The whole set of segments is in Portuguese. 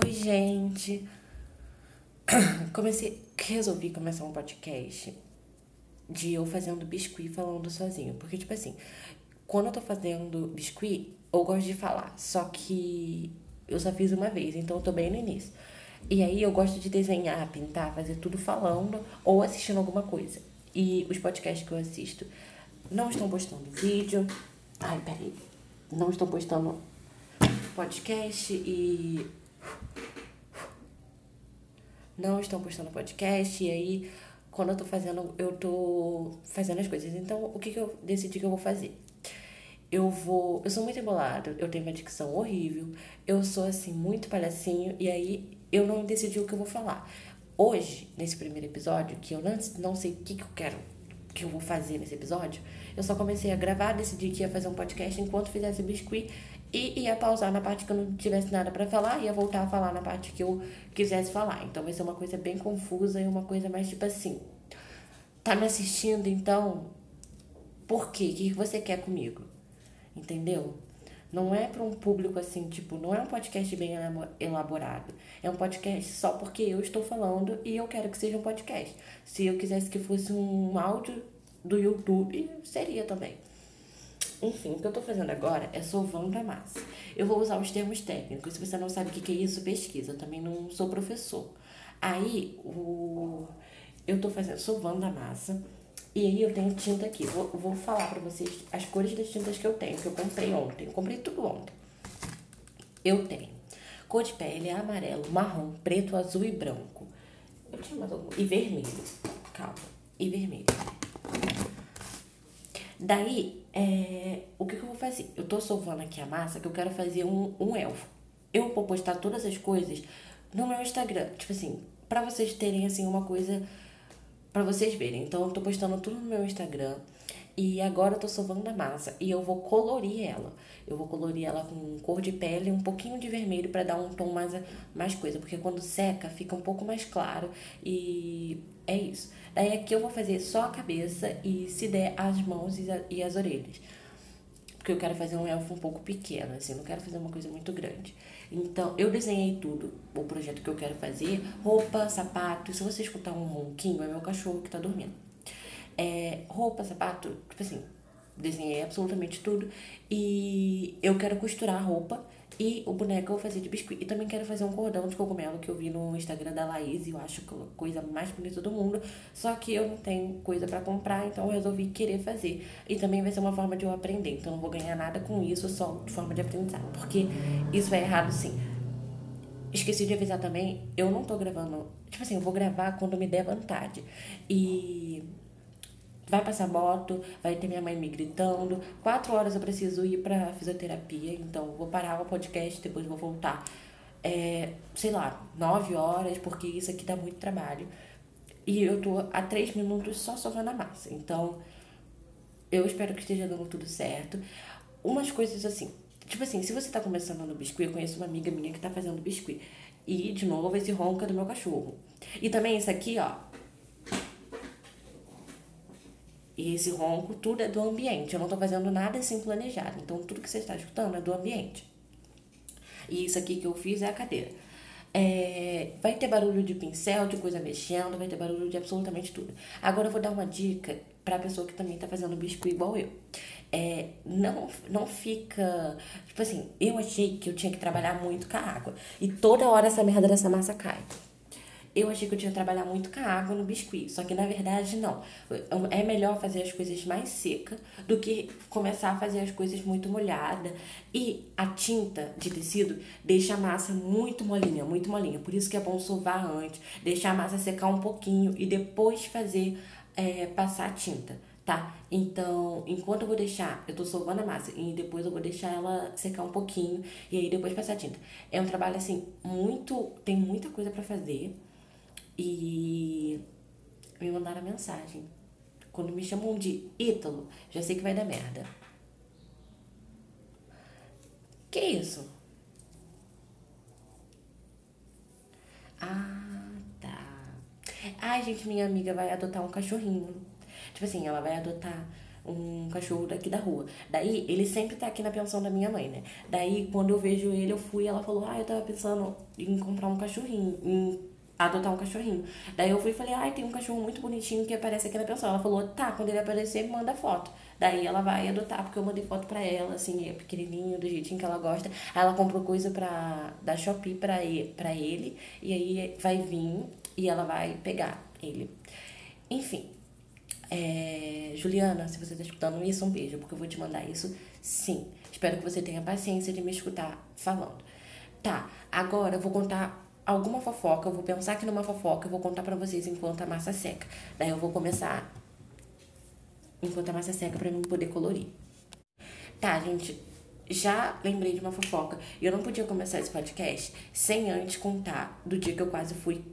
Oi, gente. Comecei, resolvi começar um podcast de eu fazendo biscuit falando sozinho, porque tipo assim, quando eu tô fazendo biscuit, eu gosto de falar, só que eu só fiz uma vez, então eu tô bem no início. E aí eu gosto de desenhar, pintar, fazer tudo falando ou assistindo alguma coisa. E os podcasts que eu assisto não estão postando vídeo. Ai, peraí. Não estão postando podcast e não estão postando podcast, e aí quando eu tô fazendo, eu tô fazendo as coisas. Então, o que, que eu decidi que eu vou fazer? Eu vou. Eu sou muito embolada, eu tenho uma dicção horrível, eu sou assim, muito palhacinho, e aí eu não decidi o que eu vou falar. Hoje, nesse primeiro episódio, que eu não, não sei o que, que eu quero, que eu vou fazer nesse episódio, eu só comecei a gravar, decidi que ia fazer um podcast enquanto fizesse biscuit e ia pausar na parte que eu não tivesse nada para falar, ia voltar a falar na parte que eu quisesse falar. Então vai ser uma coisa bem confusa e uma coisa mais tipo assim. Tá me assistindo, então por quê? O que você quer comigo? Entendeu? Não é para um público assim, tipo, não é um podcast bem elaborado. É um podcast só porque eu estou falando e eu quero que seja um podcast. Se eu quisesse que fosse um áudio do YouTube, seria também. Enfim, o que eu tô fazendo agora é sovando a massa. Eu vou usar os termos técnicos. Se você não sabe o que é isso, pesquisa. Eu também não sou professor. Aí, o... eu tô fazendo sovando a massa. E aí eu tenho tinta aqui. Vou, vou falar pra vocês as cores das tintas que eu tenho, que eu comprei ontem. Eu comprei tudo ontem. Eu tenho cor de pele, amarelo, marrom, preto, azul e branco. Eu tinha mais algum. E vermelho. Calma. E vermelho. Daí, é, o que, que, eu vou fazer? Eu tô sovando aqui a massa que eu quero fazer um, um elfo. Eu vou postar todas as coisas no meu Instagram. Tipo assim, pra vocês terem assim uma coisa para vocês verem. Então eu tô postando tudo no meu Instagram. E agora eu tô sovando a massa e eu vou colorir ela. Eu vou colorir ela com cor de pele, um pouquinho de vermelho para dar um tom mais mais coisa, porque quando seca fica um pouco mais claro e é isso. Daí aqui eu vou fazer só a cabeça e se der as mãos e, a, e as orelhas. Porque eu quero fazer um elfo um pouco pequeno, assim, não quero fazer uma coisa muito grande. Então, eu desenhei tudo, o projeto que eu quero fazer, roupa, sapato. Se você escutar um ronquinho, é meu cachorro que tá dormindo. É, roupa, sapato, tipo assim, desenhei absolutamente tudo. E eu quero costurar a roupa e o boneco eu vou fazer de biscoito. E também quero fazer um cordão de cogumelo que eu vi no Instagram da Laís e eu acho que é a coisa mais bonita do mundo. Só que eu não tenho coisa para comprar, então eu resolvi querer fazer. E também vai ser uma forma de eu aprender. Então eu não vou ganhar nada com isso, só de forma de aprendizado. Porque isso é errado sim. Esqueci de avisar também, eu não tô gravando. Tipo assim, eu vou gravar quando me der vontade. E vai passar moto, vai ter minha mãe me gritando. Quatro horas eu preciso ir pra fisioterapia, então vou parar o podcast, depois vou voltar. É, sei lá, nove horas, porque isso aqui dá muito trabalho. E eu tô há três minutos só sovando a massa. Então, eu espero que esteja dando tudo certo. Umas coisas assim, tipo assim, se você tá começando no biscuit, eu conheço uma amiga minha que tá fazendo biscuit. E, de novo, esse ronca do meu cachorro. E também isso aqui, ó, E esse ronco, tudo é do ambiente. Eu não estou fazendo nada sem planejar. Então, tudo que você está escutando é do ambiente. E isso aqui que eu fiz é a cadeira. É, vai ter barulho de pincel, de coisa mexendo, vai ter barulho de absolutamente tudo. Agora eu vou dar uma dica para pessoa que também está fazendo biscoito igual eu. É, não, não fica. Tipo assim, eu achei que eu tinha que trabalhar muito com a água. E toda hora essa merda dessa massa cai. Eu achei que eu tinha que trabalhar muito com a água no biscuit, só que na verdade não. É melhor fazer as coisas mais secas do que começar a fazer as coisas muito molhadas. E a tinta de tecido deixa a massa muito molinha, muito molinha. Por isso que é bom sovar antes, deixar a massa secar um pouquinho e depois fazer é, passar a tinta tá? Então, enquanto eu vou deixar, eu tô sovando a massa e depois eu vou deixar ela secar um pouquinho e aí depois passar a tinta. É um trabalho assim muito, tem muita coisa para fazer. E me mandaram mensagem. Quando me chamam de Ítalo, já sei que vai dar merda. Que isso? Ah, tá. Ai, gente, minha amiga vai adotar um cachorrinho. Tipo assim, ela vai adotar um cachorro daqui da rua. Daí, ele sempre tá aqui na pensão da minha mãe, né? Daí, quando eu vejo ele, eu fui ela falou, ah, eu tava pensando em comprar um cachorrinho, em adotar um cachorrinho. Daí eu fui e falei, ai, tem um cachorro muito bonitinho que aparece aqui na pensão. Ela falou, tá, quando ele aparecer, manda foto. Daí ela vai adotar, porque eu mandei foto pra ela, assim, é pequenininho, do jeitinho que ela gosta. Aí ela comprou coisa pra, da Shopee pra ele, pra ele, e aí vai vir e ela vai pegar ele. Enfim, é, Juliana, se você tá escutando isso, um beijo, porque eu vou te mandar isso sim. Espero que você tenha paciência de me escutar falando. Tá, agora eu vou contar alguma fofoca, eu vou pensar aqui numa fofoca, eu vou contar para vocês enquanto a massa seca. Daí eu vou começar enquanto a massa seca para mim poder colorir. Tá, gente, já lembrei de uma fofoca. E eu não podia começar esse podcast sem antes contar do dia que eu quase fui.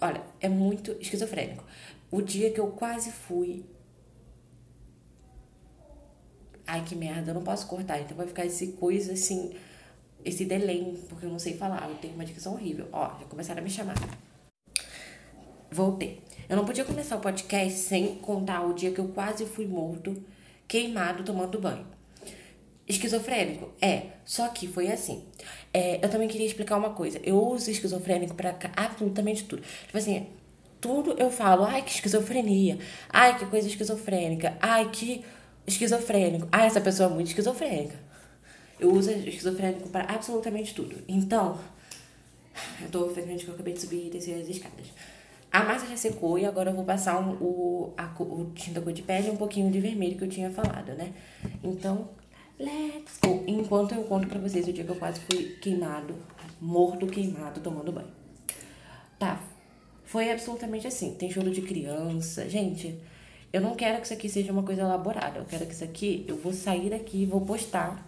Olha, é muito esquizofrênico. O dia que eu quase fui. Ai, que merda, eu não posso cortar, então vai ficar esse coisa assim esse delay, porque eu não sei falar, eu tenho uma dicção horrível. Ó, já começaram a me chamar. Voltei. Eu não podia começar o podcast sem contar o dia que eu quase fui morto, queimado, tomando banho. Esquizofrênico? É, só que foi assim. É, eu também queria explicar uma coisa. Eu uso esquizofrênico para absolutamente tudo. Tipo assim, tudo eu falo, ai que esquizofrenia, ai que coisa esquizofrênica, ai que esquizofrênico, ai essa pessoa é muito esquizofrênica. Eu uso esquizofrênico para absolutamente tudo. Então, eu tô ofegante que eu acabei de subir e descer as escadas. A massa já secou e agora eu vou passar um, o, a, o tinta cor de pele e um pouquinho de vermelho que eu tinha falado, né? Então, let's go. Enquanto eu conto pra vocês o dia que eu quase fui queimado, morto queimado, tomando banho. Tá, foi absolutamente assim. Tem choro de criança. Gente, eu não quero que isso aqui seja uma coisa elaborada. Eu quero que isso aqui, eu vou sair daqui e vou postar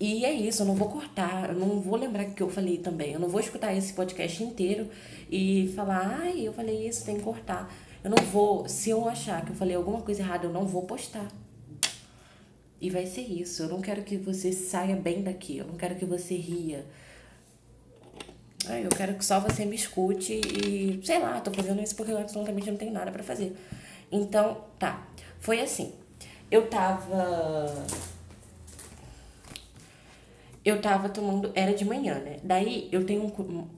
e é isso, eu não vou cortar, eu não vou lembrar que eu falei também. Eu não vou escutar esse podcast inteiro e falar, ai, eu falei isso, tem que cortar. Eu não vou, se eu achar que eu falei alguma coisa errada, eu não vou postar. E vai ser isso. Eu não quero que você saia bem daqui. Eu não quero que você ria. Eu quero que só você me escute e, sei lá, tô fazendo isso porque eu absolutamente não tenho nada para fazer. Então, tá. Foi assim. Eu tava eu tava tomando. Era de manhã, né? Daí eu tenho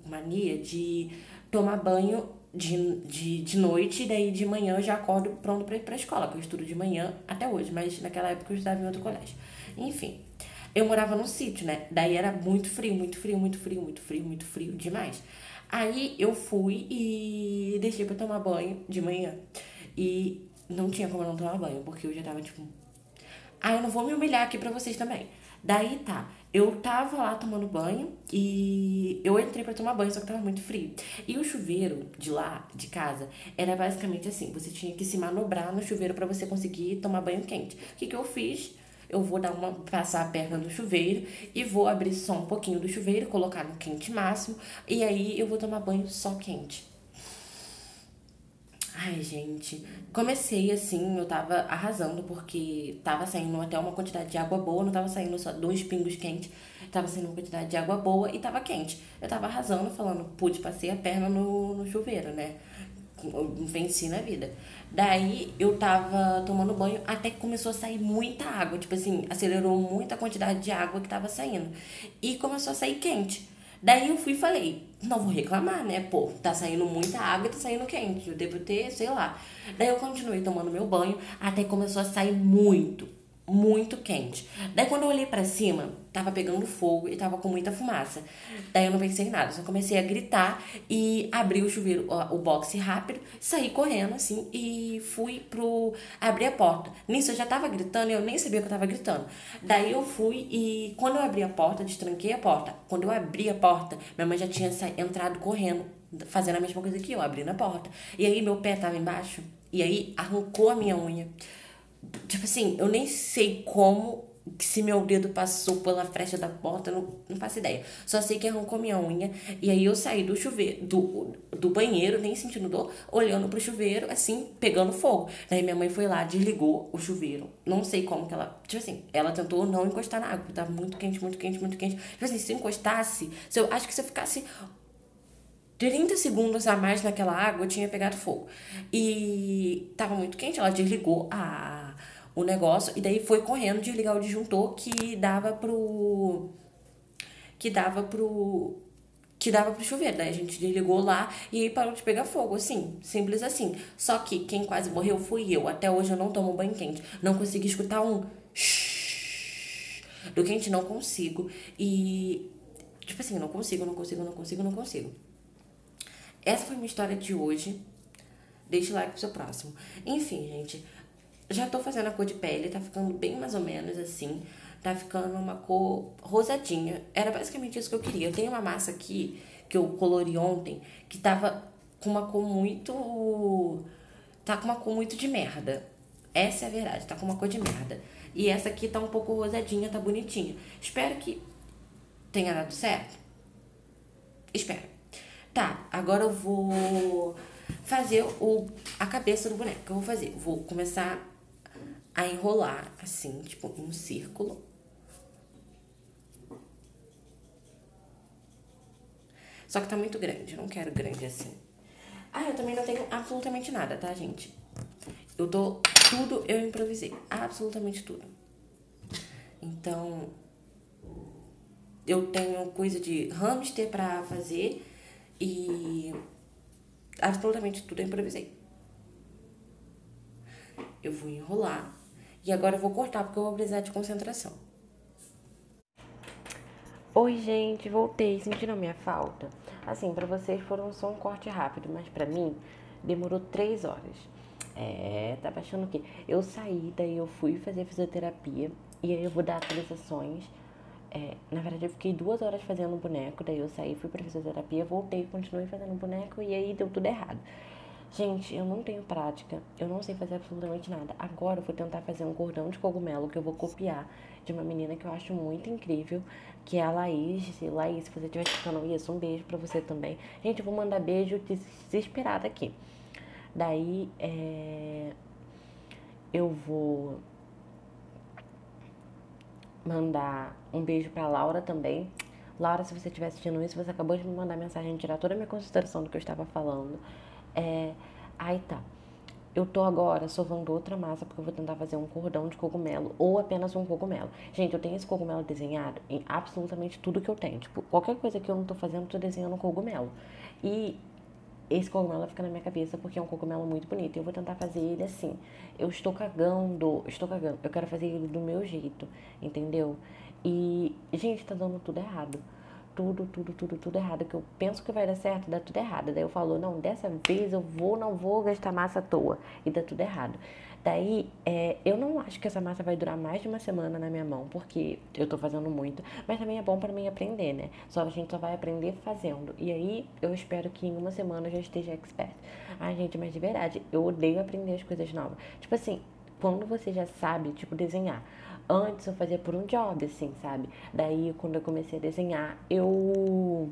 mania de tomar banho de, de, de noite, e daí de manhã eu já acordo pronto pra ir pra escola, porque eu estudo de manhã até hoje, mas naquela época eu estudava em outro colégio. Enfim, eu morava num sítio, né? Daí era muito frio, muito frio, muito frio, muito frio, muito frio demais. Aí eu fui e deixei pra tomar banho de manhã. E não tinha como eu não tomar banho, porque eu já tava tipo. Ah, eu não vou me humilhar aqui pra vocês também. Daí tá, eu tava lá tomando banho e eu entrei para tomar banho, só que tava muito frio. E o chuveiro de lá, de casa, era basicamente assim: você tinha que se manobrar no chuveiro para você conseguir tomar banho quente. O que, que eu fiz? Eu vou dar uma passar a perna no chuveiro e vou abrir só um pouquinho do chuveiro, colocar no quente máximo, e aí eu vou tomar banho só quente. Ai, gente. Comecei assim, eu tava arrasando, porque tava saindo até uma quantidade de água boa, não tava saindo só dois pingos quentes, tava saindo uma quantidade de água boa e tava quente. Eu tava arrasando, falando, pude, passei a perna no, no chuveiro, né? venci na vida. Daí eu tava tomando banho até que começou a sair muita água. Tipo assim, acelerou muito a quantidade de água que tava saindo. E começou a sair quente. Daí eu fui e falei, não vou reclamar, né? Pô, tá saindo muita água e tá saindo quente. Eu devo ter, sei lá. Daí eu continuei tomando meu banho até começou a sair muito, muito quente. Daí quando eu olhei para cima, tava pegando fogo e tava com muita fumaça. Daí eu não pensei em nada, só comecei a gritar e abri o chuveiro, o boxe rápido, saí correndo assim e fui pro abrir a porta. Nisso eu já tava gritando e eu nem sabia que eu tava gritando. Daí eu fui e quando eu abri a porta, destranquei a porta. Quando eu abri a porta, minha mãe já tinha entrado correndo, fazendo a mesma coisa que eu, abrindo a porta. E aí meu pé tava embaixo e aí arrancou a minha unha. Tipo assim, eu nem sei como se meu dedo passou pela frecha da porta, não, não faço ideia. Só sei que arrancou minha unha. E aí eu saí do chuveiro, do, do banheiro, nem sentindo dor, olhando pro chuveiro, assim, pegando fogo. Daí minha mãe foi lá, desligou o chuveiro. Não sei como que ela. Tipo assim, ela tentou não encostar na água, porque tava muito quente, muito quente, muito quente. Tipo assim, se eu encostasse, se eu, acho que se eu ficasse 30 segundos a mais naquela água tinha pegado fogo. E tava muito quente, ela desligou a, o negócio e daí foi correndo desligar o disjuntor que dava pro. que dava pro. que dava pro chuveiro. Daí a gente desligou lá e aí parou de pegar fogo. Assim, simples assim. Só que quem quase morreu fui eu. Até hoje eu não tomo banho quente. Não consegui escutar um. Do quente não consigo. E. Tipo assim, não consigo, não consigo, não consigo, não consigo. Essa foi minha história de hoje. Deixe like pro seu próximo. Enfim, gente. Já tô fazendo a cor de pele, tá ficando bem mais ou menos assim. Tá ficando uma cor rosadinha. Era basicamente isso que eu queria. Eu tenho uma massa aqui que eu colori ontem que tava com uma cor muito. Tá com uma cor muito de merda. Essa é a verdade, tá com uma cor de merda. E essa aqui tá um pouco rosadinha, tá bonitinha. Espero que tenha dado certo. Espero. Tá, agora eu vou fazer o, a cabeça do boneco. O que eu vou fazer? Vou começar a enrolar assim, tipo, um círculo. Só que tá muito grande, eu não quero grande assim. Ah, eu também não tenho absolutamente nada, tá, gente? Eu tô. Tudo eu improvisei. Absolutamente tudo. Então. Eu tenho coisa de hamster pra fazer e absolutamente tudo eu improvisei. Eu vou enrolar e agora eu vou cortar porque eu vou precisar de concentração. Oi, gente, voltei. Sentiram minha falta? Assim, para vocês foram só um corte rápido, mas para mim demorou três horas. É, tá achando que eu saí, daí eu fui fazer fisioterapia e aí eu vou dar atualizações é, na verdade, eu fiquei duas horas fazendo boneco, daí eu saí, fui pra fisioterapia, voltei, continuei fazendo boneco e aí deu tudo errado. Gente, eu não tenho prática, eu não sei fazer absolutamente nada. Agora eu vou tentar fazer um cordão de cogumelo que eu vou copiar de uma menina que eu acho muito incrível, que é a Laís. Laís, se você estiver escutando isso, um beijo pra você também. Gente, eu vou mandar beijo desesperada aqui. Daí, é... eu vou mandar um beijo pra Laura também. Laura, se você estiver assistindo isso, você acabou de me mandar mensagem, tirar toda a minha consideração do que eu estava falando. É, aí tá. Eu tô agora sovando outra massa porque eu vou tentar fazer um cordão de cogumelo ou apenas um cogumelo. Gente, eu tenho esse cogumelo desenhado em absolutamente tudo que eu tenho. Tipo, qualquer coisa que eu não tô fazendo, eu tô desenhando um cogumelo. E esse cogumelo fica na minha cabeça porque é um cogumelo muito bonito. Eu vou tentar fazer ele assim. Eu estou cagando, estou cagando. Eu quero fazer ele do meu jeito, entendeu? E, gente, tá dando tudo errado. Tudo, tudo, tudo, tudo errado. Que eu penso que vai dar certo, dá tudo errado. Daí eu falo, não, dessa vez eu vou, não vou gastar massa à toa. E dá tudo errado. Daí, é, eu não acho que essa massa vai durar mais de uma semana na minha mão, porque eu tô fazendo muito, mas também é bom para mim aprender, né? Só a gente só vai aprender fazendo. E aí, eu espero que em uma semana eu já esteja expert. Ai, gente, mas de verdade, eu odeio aprender as coisas novas. Tipo assim, quando você já sabe, tipo, desenhar. Antes eu fazia por um job, assim, sabe? Daí, quando eu comecei a desenhar, eu.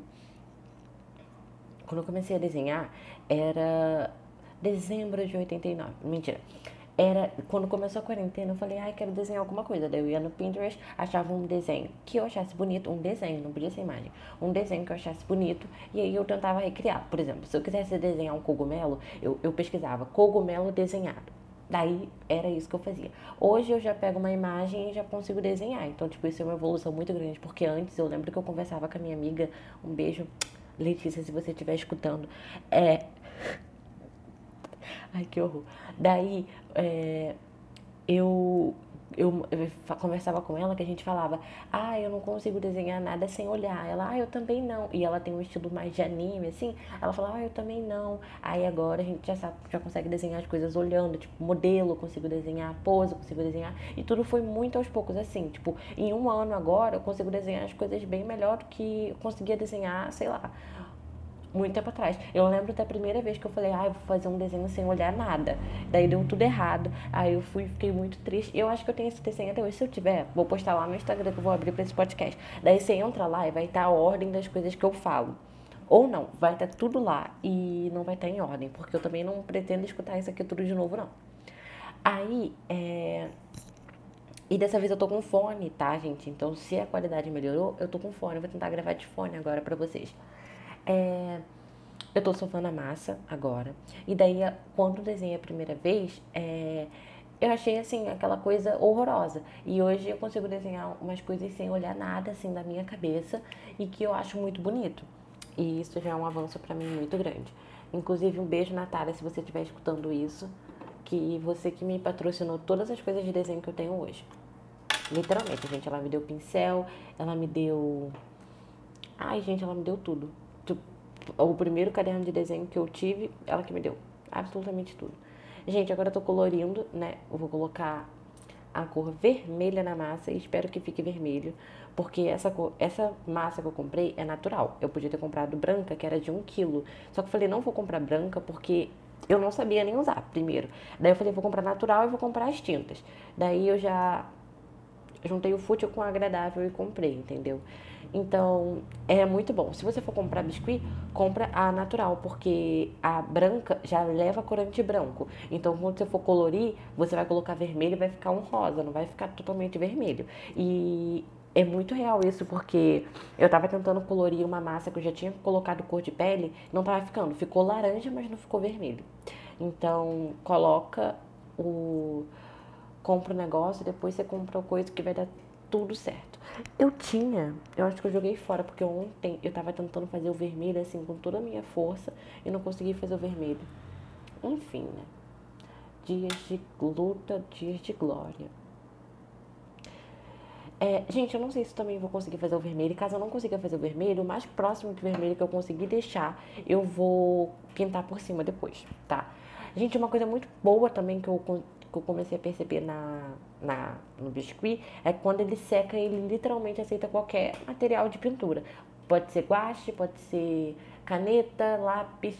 Quando eu comecei a desenhar, era dezembro de 89. Mentira era quando começou a quarentena, eu falei, ai, quero desenhar alguma coisa. Daí eu ia no Pinterest, achava um desenho que eu achasse bonito, um desenho, não podia ser imagem, um desenho que eu achasse bonito, e aí eu tentava recriar. Por exemplo, se eu quisesse desenhar um cogumelo, eu, eu pesquisava cogumelo desenhado. Daí era isso que eu fazia. Hoje eu já pego uma imagem e já consigo desenhar. Então, tipo, isso é uma evolução muito grande, porque antes eu lembro que eu conversava com a minha amiga, um beijo, Letícia, se você estiver escutando, é Ai, que horror. Daí, é, eu, eu, conversava com ela que a gente falava, ah, eu não consigo desenhar nada sem olhar. Ela, ah, eu também não. E ela tem um estilo mais de anime, assim. Ela falava, ah, eu também não. Aí agora a gente já sabe, já consegue desenhar as coisas olhando, tipo, modelo, consigo desenhar pose, consigo desenhar. E tudo foi muito aos poucos, assim. Tipo, em um ano agora eu consigo desenhar as coisas bem melhor do que eu conseguia desenhar, sei lá, muito tempo atrás. Eu lembro da primeira vez que eu falei, ah, eu vou fazer um desenho sem olhar nada. Daí deu tudo errado. Aí eu fui, fiquei muito triste. Eu acho que eu tenho esse desenho até hoje. Se eu tiver, vou postar lá no Instagram que eu vou abrir para esse podcast. Daí você entra lá e vai estar a ordem das coisas que eu falo. Ou não, vai estar tudo lá e não vai estar em ordem, porque eu também não pretendo escutar isso aqui tudo de novo, não. Aí, é. E dessa vez eu tô com fone, tá, gente? Então, se a qualidade melhorou, eu tô com fone. Eu vou tentar gravar de fone agora pra vocês. É, eu tô sovando a massa agora. E daí, quando desenhei a primeira vez, é, eu achei assim aquela coisa horrorosa. E hoje eu consigo desenhar umas coisas sem olhar nada assim da minha cabeça e que eu acho muito bonito. E isso já é um avanço para mim muito grande. Inclusive um beijo Natália se você estiver escutando isso, que você que me patrocinou todas as coisas de desenho que eu tenho hoje. Literalmente, gente, ela me deu pincel, ela me deu Ai, gente, ela me deu tudo. O primeiro caderno de desenho que eu tive, ela que me deu. Absolutamente tudo. Gente, agora eu tô colorindo, né? Eu vou colocar a cor vermelha na massa e espero que fique vermelho. Porque essa, cor, essa massa que eu comprei é natural. Eu podia ter comprado branca, que era de um quilo. Só que eu falei, não vou comprar branca porque eu não sabia nem usar primeiro. Daí eu falei, vou comprar natural e vou comprar as tintas. Daí eu já juntei o fútil com o agradável e comprei, entendeu? Então, é muito bom. Se você for comprar biscuit, compra a natural, porque a branca já leva corante branco. Então, quando você for colorir, você vai colocar vermelho e vai ficar um rosa, não vai ficar totalmente vermelho. E é muito real isso, porque eu tava tentando colorir uma massa que eu já tinha colocado cor de pele, não tava ficando. Ficou laranja, mas não ficou vermelho. Então, coloca o... Compra o negócio, depois você compra coisa que vai dar tudo certo. Eu tinha, eu acho que eu joguei fora, porque ontem eu tava tentando fazer o vermelho assim com toda a minha força e não consegui fazer o vermelho. Enfim, né? Dias de luta, dias de glória. É, gente, eu não sei se também vou conseguir fazer o vermelho. Caso eu não consiga fazer o vermelho, o mais próximo de vermelho que eu conseguir deixar, eu vou pintar por cima depois, tá? Gente, uma coisa muito boa também que eu que eu comecei a perceber na, na, no biscuit é que quando ele seca, ele literalmente aceita qualquer material de pintura. Pode ser guache, pode ser caneta, lápis,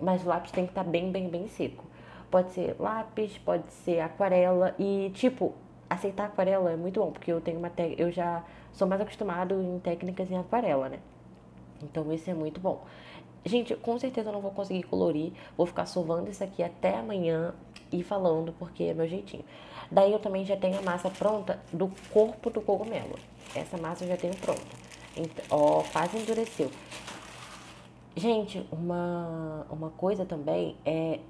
mas o lápis tem que estar tá bem, bem, bem seco. Pode ser lápis, pode ser aquarela e tipo, aceitar aquarela é muito bom, porque eu tenho uma eu já sou mais acostumado em técnicas em aquarela, né? Então isso é muito bom. Gente, com certeza eu não vou conseguir colorir, vou ficar sovando isso aqui até amanhã e falando, porque é meu jeitinho. Daí eu também já tenho a massa pronta do corpo do cogumelo. Essa massa eu já tenho pronta. Então, ó, quase endureceu. Gente, uma, uma coisa também é.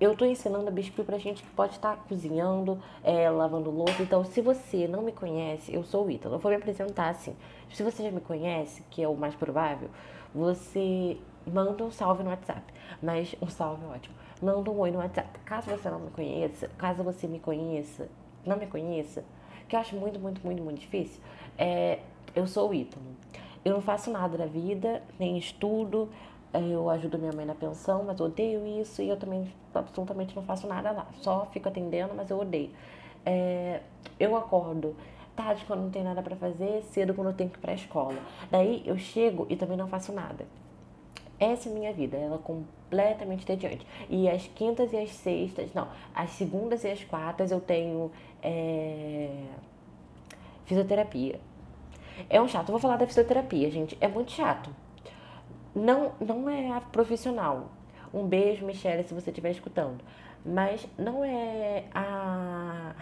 Eu tô ensinando a biscuit pra gente que pode estar cozinhando, é, lavando louça. Então, se você não me conhece, eu sou o Ítalo. Eu vou me apresentar assim. Se você já me conhece, que é o mais provável, você manda um salve no WhatsApp. Mas um salve é ótimo manda um oi no WhatsApp. Caso você não me conheça, caso você me conheça, não me conheça, que eu acho muito, muito, muito, muito difícil, é, eu sou o Ítalo. Eu não faço nada da vida, nem estudo, eu ajudo minha mãe na pensão, mas odeio isso e eu também absolutamente não faço nada lá. Só fico atendendo, mas eu odeio. É, eu acordo tarde quando não tem nada para fazer, cedo quando eu tenho que ir para a escola. Daí eu chego e também não faço nada. Essa é a minha vida, ela é completamente entediante. E as quintas e as sextas, não, as segundas e as quartas eu tenho é, fisioterapia. É um chato, eu vou falar da fisioterapia, gente, é muito chato. Não, não é profissional. Um beijo, Michelle, se você estiver escutando. Mas não é a.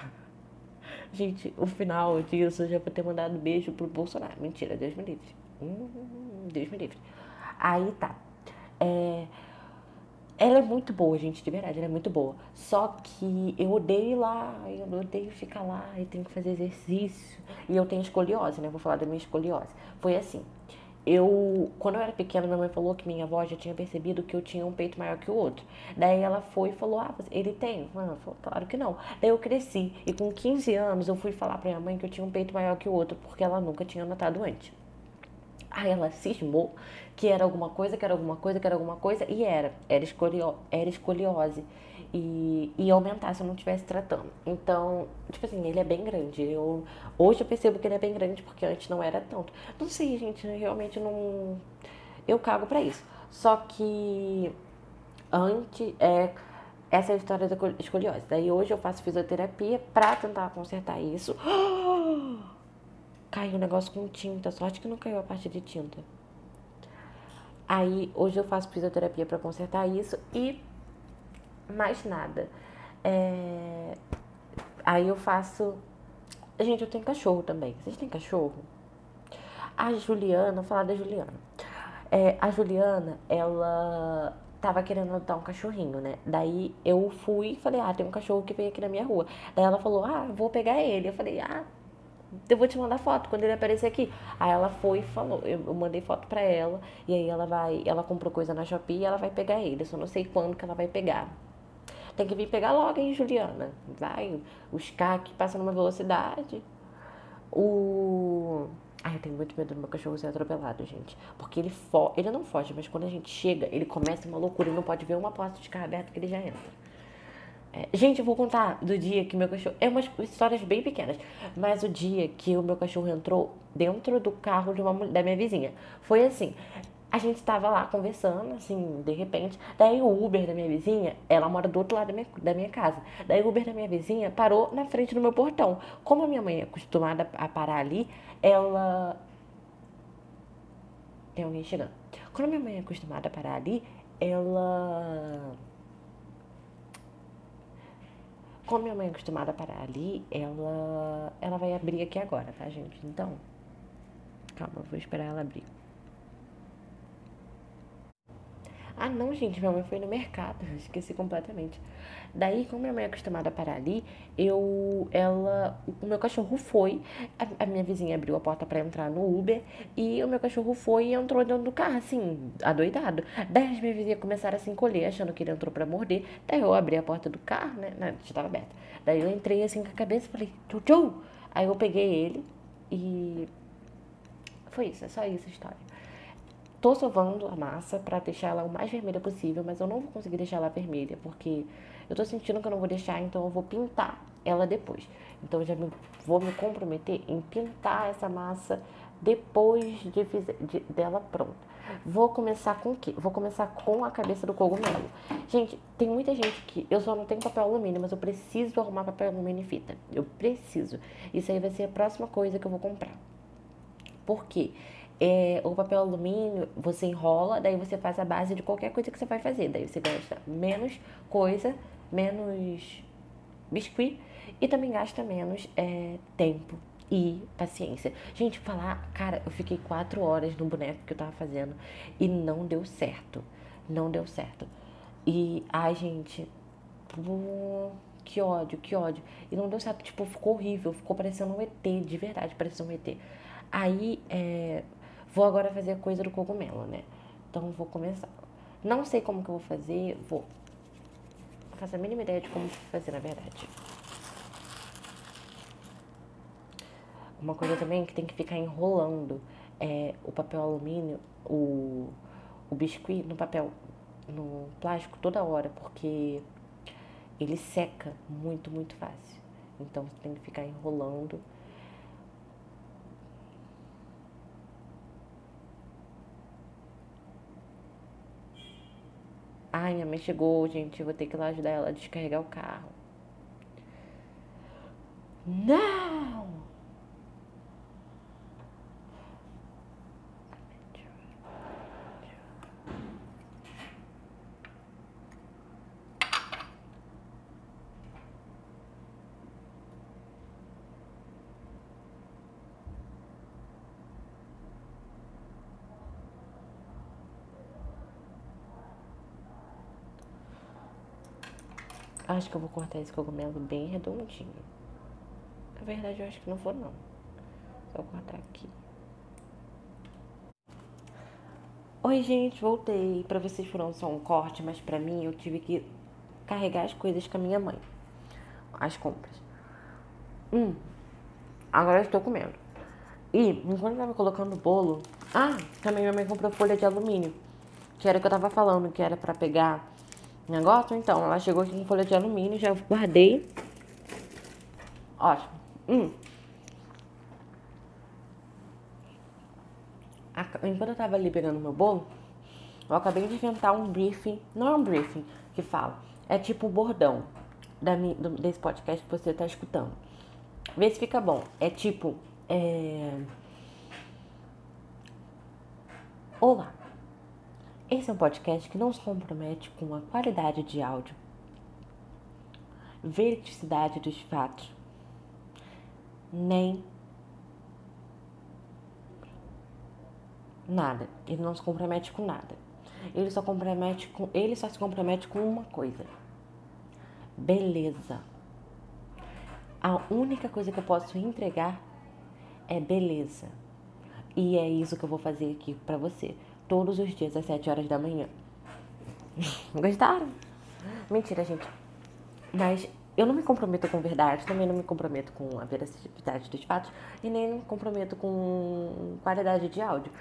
Gente, o final disso eu já vou ter mandado beijo pro Bolsonaro. Mentira, Deus me livre. Hum, Deus me livre. Aí tá. É, ela é muito boa, gente, de verdade, ela é muito boa. Só que eu odeio ir lá, eu odeio ficar lá e tenho que fazer exercício. E eu tenho escoliose, né? Vou falar da minha escoliose. Foi assim. Eu, quando eu era pequena, minha mãe falou que minha avó já tinha percebido que eu tinha um peito maior que o outro. Daí ela foi e falou: Ah, ele tem? Ela falou, claro que não. Daí eu cresci e com 15 anos eu fui falar pra minha mãe que eu tinha um peito maior que o outro, porque ela nunca tinha notado antes. Aí ela cismou que era alguma coisa, que era alguma coisa, que era alguma coisa, e era. Era, escolio, era escoliose. E ia aumentar se eu não estivesse tratando. Então, tipo assim, ele é bem grande. Eu, hoje eu percebo que ele é bem grande, porque antes não era tanto. Não sei, gente, realmente não. Eu cago pra isso. Só que antes é essa é a história da escoliose. Daí hoje eu faço fisioterapia pra tentar consertar isso. Caiu um negócio com tinta, sorte que não caiu a parte de tinta. Aí hoje eu faço fisioterapia para consertar isso e mais nada. É... Aí eu faço. Gente, eu tenho cachorro também. Vocês têm cachorro? A Juliana, vou falar da Juliana. É, a Juliana, ela tava querendo adotar um cachorrinho, né? Daí eu fui e falei, ah, tem um cachorro que veio aqui na minha rua. Daí ela falou, ah, vou pegar ele. Eu falei, ah, eu vou te mandar foto quando ele aparecer aqui. Aí ela foi e falou, eu mandei foto pra ela, e aí ela vai, ela comprou coisa na Shopee e ela vai pegar ele. Eu só não sei quando que ela vai pegar. Tem que vir pegar logo, hein, Juliana? Vai, os que passam numa velocidade. O. Ai, eu tenho muito medo do meu cachorro ser atropelado, gente. Porque ele fo... ele não foge, mas quando a gente chega, ele começa uma loucura. Ele não pode ver uma porta de carro aberta que ele já entra. É, gente, eu vou contar do dia que meu cachorro. É umas histórias bem pequenas. Mas o dia que o meu cachorro entrou dentro do carro de uma, da minha vizinha. Foi assim. A gente estava lá conversando, assim, de repente. Daí o Uber da minha vizinha, ela mora do outro lado da minha, da minha casa. Daí o Uber da minha vizinha parou na frente do meu portão. Como a minha mãe é acostumada a parar ali, ela. Tem alguém chegando. Quando a minha mãe é acostumada a parar ali, ela como minha mãe é acostumada a parar ali, ela, ela vai abrir aqui agora, tá, gente? Então, calma, eu vou esperar ela abrir. Ah, não, gente, minha mãe foi no mercado, esqueci completamente. Daí, como minha mãe é acostumada a parar ali, eu, ela, o meu cachorro foi, a, a minha vizinha abriu a porta para entrar no Uber e o meu cachorro foi e entrou dentro do carro, assim, adoidado. Daí as minhas vizinhas começaram a se encolher, achando que ele entrou para morder. Daí eu abri a porta do carro, né, não, estava aberta. Daí eu entrei assim com a cabeça e falei, tchau, tchau. Aí eu peguei ele e foi isso, é só isso a história. Tô sovando a massa para deixar ela o mais vermelha possível, mas eu não vou conseguir deixar ela vermelha, porque eu tô sentindo que eu não vou deixar, então eu vou pintar ela depois. Então eu já me, vou me comprometer em pintar essa massa depois de, de, dela pronta. Vou começar com o quê? Vou começar com a cabeça do cogumelo. Gente, tem muita gente que eu só não tenho papel alumínio, mas eu preciso arrumar papel alumínio e fita. Eu preciso. Isso aí vai ser a próxima coisa que eu vou comprar. Por quê? É, o papel alumínio você enrola, daí você faz a base de qualquer coisa que você vai fazer. Daí você gasta menos coisa menos biscuit e também gasta menos é, tempo e paciência. Gente, falar, cara, eu fiquei quatro horas no boneco que eu tava fazendo e não deu certo. Não deu certo. E, ai, gente, que ódio, que ódio. E não deu certo, tipo, ficou horrível, ficou parecendo um ET, de verdade, parecendo um ET. Aí, é, vou agora fazer a coisa do cogumelo, né? Então, vou começar. Não sei como que eu vou fazer, vou não faço a mínima ideia de como fazer, na verdade. Uma coisa também que tem que ficar enrolando é o papel alumínio, o, o biscuit no papel, no plástico toda hora, porque ele seca muito, muito fácil. Então você tem que ficar enrolando Ai, minha mãe chegou, gente. Eu vou ter que ir lá ajudar ela a descarregar o carro. Não! Acho que eu vou cortar esse cogumelo bem redondinho. Na verdade, eu acho que não vou, não. Só cortar aqui. Oi, gente, voltei. Pra vocês foram só um corte, mas pra mim eu tive que carregar as coisas com a minha mãe. As compras. Hum, agora eu estou comendo. E, enquanto eu tava colocando o bolo... Ah, também minha mãe comprou folha de alumínio. Que era o que eu tava falando, que era pra pegar negócio. Então, ela chegou aqui com folha de alumínio, já guardei. Ótimo. Hum. Enquanto eu tava ali pegando meu bolo, eu acabei de inventar um briefing. Não é um briefing que fala. É tipo o bordão da, desse podcast que você tá escutando. Vê se fica bom. É tipo. É... Olá. Esse é um podcast que não se compromete com a qualidade de áudio, veridicidade dos fatos, nem Nada. Ele não se compromete com nada. Ele só compromete com, ele só se compromete com uma coisa. Beleza. A única coisa que eu posso entregar é beleza. E é isso que eu vou fazer aqui para você, todos os dias às 7 horas da manhã. Gostaram? Mentira, gente. Mas eu não me comprometo com verdade, também não me comprometo com a veracidade dos fatos e nem me comprometo com qualidade de áudio.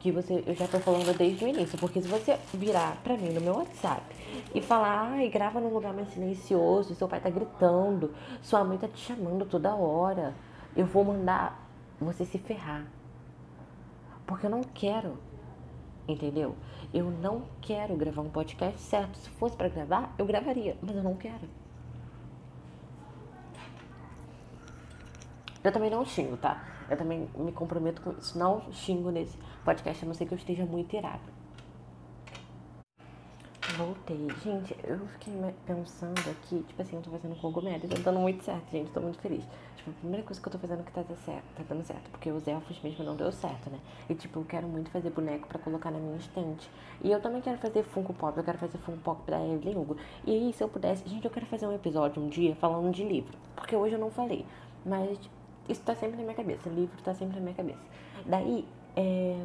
Que você, eu já tô falando desde o início, porque se você virar pra mim no meu WhatsApp e falar, ai, grava num lugar mais silencioso, seu pai tá gritando, sua mãe tá te chamando toda hora, eu vou mandar você se ferrar. Porque eu não quero, entendeu? Eu não quero gravar um podcast certo. Se fosse para gravar, eu gravaria, mas eu não quero. Eu também não xingo, tá? Eu também me comprometo com isso. Não xingo nesse podcast, a não ser que eu esteja muito irado. Voltei. Gente, eu fiquei pensando aqui, tipo assim, eu tô fazendo cogumelo e tá dando muito certo, gente. Tô muito feliz. A primeira coisa que eu tô fazendo que tá, dando certo, tá dando certo, porque os elfos mesmo não deu certo, né? E tipo, eu quero muito fazer boneco pra colocar na minha estante. E eu também quero fazer Funko Pop, eu quero fazer Funko Pop da Evelyn Hugo. E aí, se eu pudesse, gente, eu quero fazer um episódio um dia falando de livro. Porque hoje eu não falei. Mas isso tá sempre na minha cabeça. Livro tá sempre na minha cabeça. Daí, é,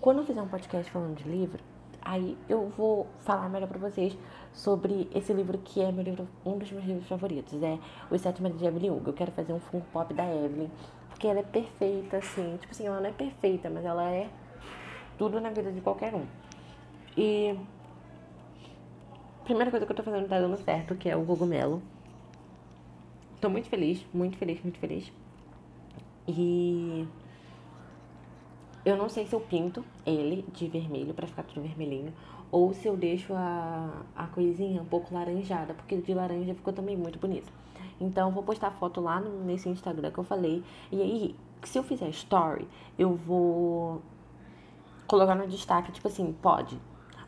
quando eu fizer um podcast falando de livro, aí eu vou falar melhor pra vocês sobre esse livro que é meu livro, um dos meus livros favoritos. É Os Sete Maridos de Evelyn Hugo. Eu quero fazer um Funko Pop da Evelyn. Porque ela é perfeita, assim. Tipo assim, ela não é perfeita, mas ela é tudo na vida de qualquer um. E primeira coisa que eu tô fazendo tá dando certo, que é o cogumelo. Tô muito feliz, muito feliz, muito feliz. E eu não sei se eu pinto ele de vermelho para ficar tudo vermelhinho ou se eu deixo a, a coisinha um pouco laranjada, porque de laranja ficou também muito bonito. Então vou postar foto lá no, nesse Instagram que eu falei. E aí, se eu fizer story, eu vou colocar no destaque, tipo assim, pode.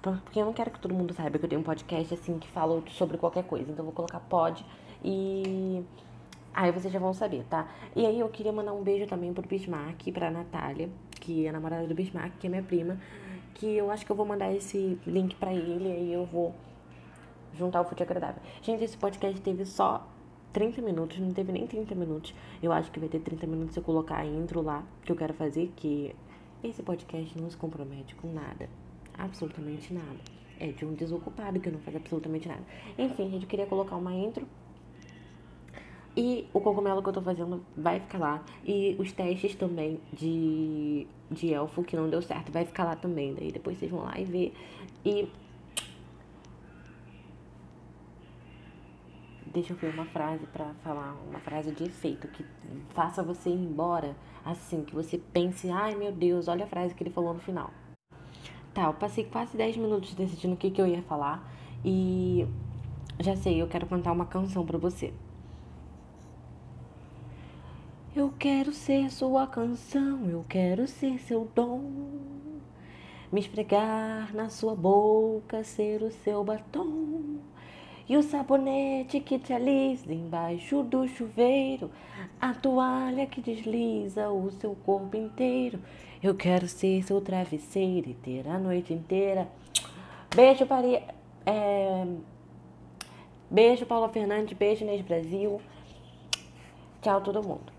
Porque eu não quero que todo mundo saiba que eu tenho um podcast assim que fala sobre qualquer coisa. Então eu vou colocar pode e Aí vocês já vão saber, tá? E aí eu queria mandar um beijo também pro Bismarck, pra Natália, que é a namorada do Bismarck, que é minha prima. Que eu acho que eu vou mandar esse link pra ele, aí eu vou juntar o fute agradável. Gente, esse podcast teve só 30 minutos, não teve nem 30 minutos. Eu acho que vai ter 30 minutos se eu colocar a intro lá, que eu quero fazer, que esse podcast não se compromete com nada. Absolutamente nada. É de um desocupado que não faz absolutamente nada. Enfim, gente, eu queria colocar uma intro e o cogumelo que eu tô fazendo vai ficar lá. E os testes também de, de elfo que não deu certo vai ficar lá também. Daí depois vocês vão lá e ver. E. Deixa eu ver uma frase para falar, uma frase de efeito que faça você ir embora assim, que você pense, ai meu Deus, olha a frase que ele falou no final. Tá, eu passei quase 10 minutos decidindo o que, que eu ia falar e já sei, eu quero cantar uma canção para você. Eu quero ser sua canção, eu quero ser seu dom. Me esfregar na sua boca, ser o seu batom. E o sabonete que te alisa embaixo do chuveiro, a toalha que desliza o seu corpo inteiro. Eu quero ser seu travesseiro e ter a noite inteira. Beijo, Paris. É... Beijo, Paula Fernandes. Beijo, Inês Brasil. Tchau, todo mundo.